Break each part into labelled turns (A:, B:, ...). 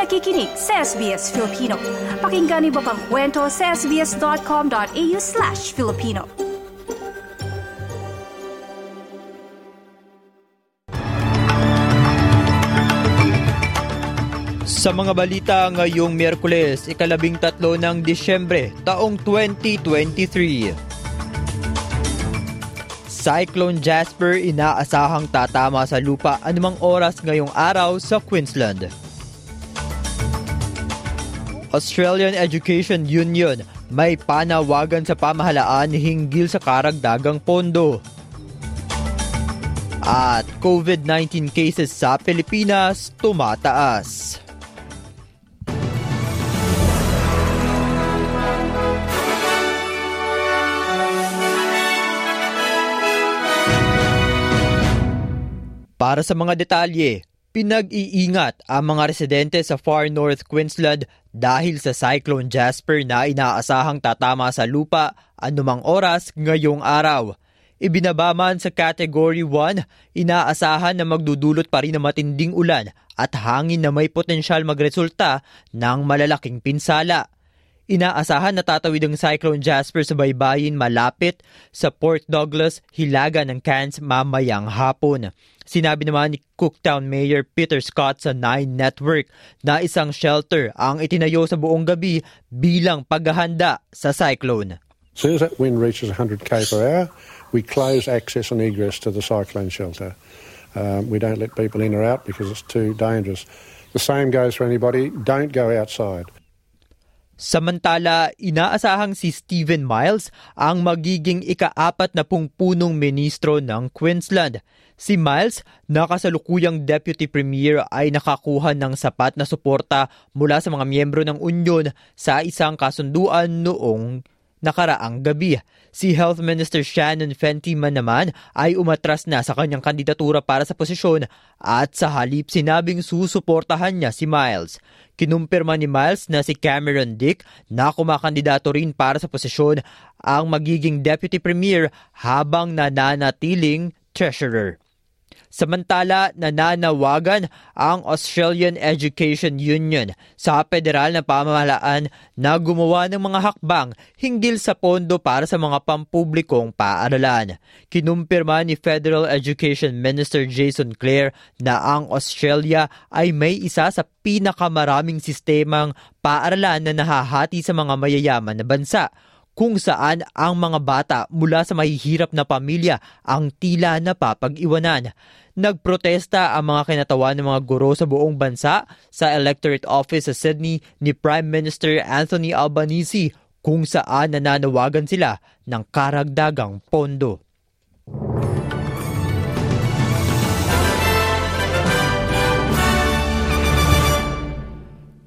A: nakikinig sa SBS Filipino. Pakinggan niyo pa ang kwento sa sbs.com.au slash Filipino.
B: Sa mga balita ngayong Miyerkules, ikalabing tatlo ng Disyembre, taong 2023. Cyclone Jasper inaasahang tatama sa lupa anumang oras ngayong araw sa Queensland. Australian Education Union may panawagan sa pamahalaan hinggil sa karagdagang pondo. At COVID-19 cases sa Pilipinas tumataas. Para sa mga detalye, pinag-iingat ang mga residente sa Far North Queensland dahil sa Cyclone Jasper na inaasahang tatama sa lupa anumang oras ngayong araw. Ibinaba man sa Category 1, inaasahan na magdudulot pa rin ng matinding ulan at hangin na may potensyal magresulta ng malalaking pinsala. Inaasahan na tatawid ang Cyclone Jasper sa baybayin malapit sa Port Douglas, Hilaga ng Cairns mamayang hapon. Sinabi naman ni Cooktown Mayor Peter Scott sa Nine Network na isang shelter ang itinayo sa buong gabi bilang paghahanda sa cyclone.
C: As soon as that wind reaches 100 k per hour, we close access and egress to the cyclone shelter. Um, we don't let people in or out because it's too dangerous. The same goes for anybody. Don't go outside.
B: Samantala, inaasahang si Stephen Miles ang magiging ikaapat na pung punong ministro ng Queensland. Si Miles, na kasalukuyang Deputy Premier ay nakakuha ng sapat na suporta mula sa mga miyembro ng Union sa isang kasunduan noong nakaraang gabi. Si Health Minister Shannon Fentiman naman ay umatras na sa kanyang kandidatura para sa posisyon at sa halip sinabing susuportahan niya si Miles. Kinumpirma ni Miles na si Cameron Dick na kumakandidato rin para sa posisyon ang magiging Deputy Premier habang nananatiling Treasurer. Samantala, nananawagan ang Australian Education Union sa federal na pamahalaan na gumawa ng mga hakbang hinggil sa pondo para sa mga pampublikong paaralan. Kinumpirma ni Federal Education Minister Jason Clare na ang Australia ay may isa sa pinakamaraming sistemang paaralan na nahahati sa mga mayayaman na bansa kung saan ang mga bata mula sa mahihirap na pamilya ang tila napapag-iwanan. Nagprotesta ang mga kinatawan ng mga guro sa buong bansa sa electorate office sa Sydney ni Prime Minister Anthony Albanese kung saan nananawagan sila ng karagdagang pondo.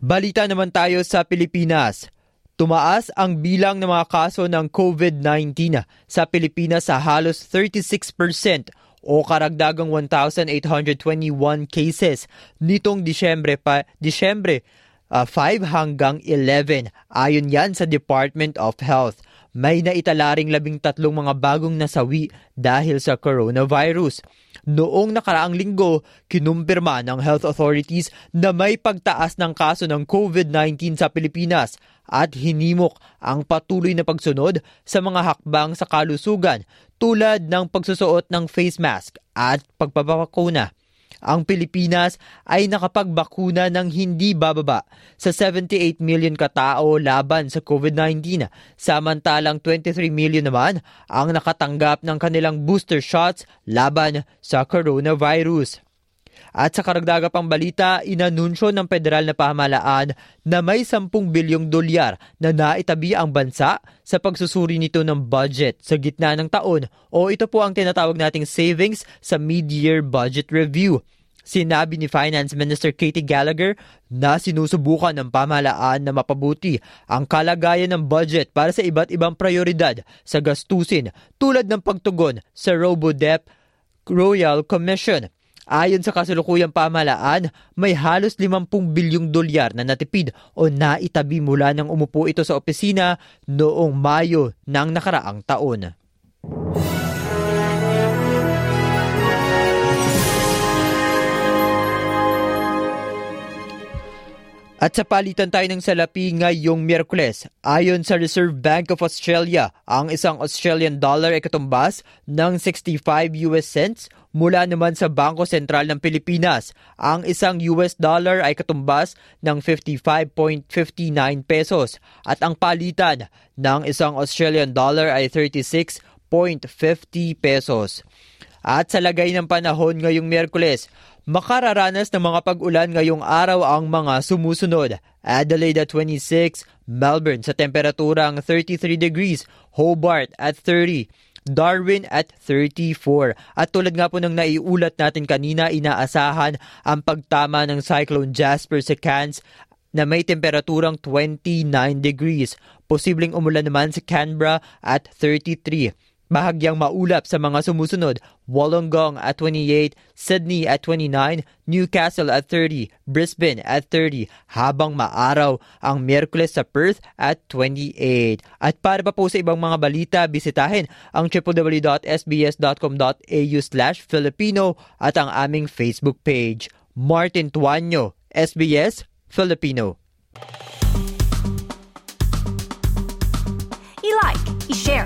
B: Balita naman tayo sa Pilipinas. Tumaas ang bilang ng mga kaso ng COVID-19 sa Pilipinas sa halos 36% o karagdagang 1,821 cases nitong Disyembre pa Disyembre uh, ah, 5 hanggang 11 ayon yan sa Department of Health. May naitalaring labing tatlong mga bagong nasawi dahil sa coronavirus. Noong nakaraang linggo, kinumpirma ng health authorities na may pagtaas ng kaso ng COVID-19 sa Pilipinas at hinimok ang patuloy na pagsunod sa mga hakbang sa kalusugan tulad ng pagsusuot ng face mask at pagpapakuna ang Pilipinas ay nakapagbakuna ng hindi bababa sa 78 million katao laban sa COVID-19, samantalang 23 million naman ang nakatanggap ng kanilang booster shots laban sa coronavirus. At sa karagdaga pang balita, inanunsyo ng federal na pamahalaan na may 10 bilyong dolyar na naitabi ang bansa sa pagsusuri nito ng budget sa gitna ng taon o ito po ang tinatawag nating savings sa mid-year budget review. Sinabi ni Finance Minister Katie Gallagher na sinusubukan ng pamahalaan na mapabuti ang kalagayan ng budget para sa iba't ibang prioridad sa gastusin tulad ng pagtugon sa RoboDep Royal Commission. Ayon sa kasalukuyang pamahalaan, may halos 50 bilyong dolyar na natipid o naitabi mula nang umupo ito sa opisina noong Mayo ng nakaraang taon. At sa palitan tayo ng salapi ngayong Miyerkules, ayon sa Reserve Bank of Australia, ang isang Australian dollar ay katumbas ng 65 US cents mula naman sa Bangko Sentral ng Pilipinas. Ang isang US dollar ay katumbas ng 55.59 pesos at ang palitan ng isang Australian dollar ay 36.50 pesos. At sa lagay ng panahon ngayong Miyerkules, Makararanas ng mga pag-ulan ngayong araw ang mga sumusunod. Adelaide at 26, Melbourne sa temperaturang 33 degrees, Hobart at 30, Darwin at 34. At tulad nga po ng naiulat natin kanina, inaasahan ang pagtama ng Cyclone Jasper sa Cairns na may temperaturang 29 degrees. Posibleng umulan naman sa Canberra at 33. Bahagyang maulap sa mga sumusunod, Wollongong at 28, Sydney at 29, Newcastle at 30, Brisbane at 30, habang maaraw ang Miyerkules sa Perth at 28. At para pa po sa ibang mga balita, bisitahin ang www.sbs.com.au slash Filipino at ang aming Facebook page. Martin Tuanyo, SBS Filipino.
A: I-like, i-share,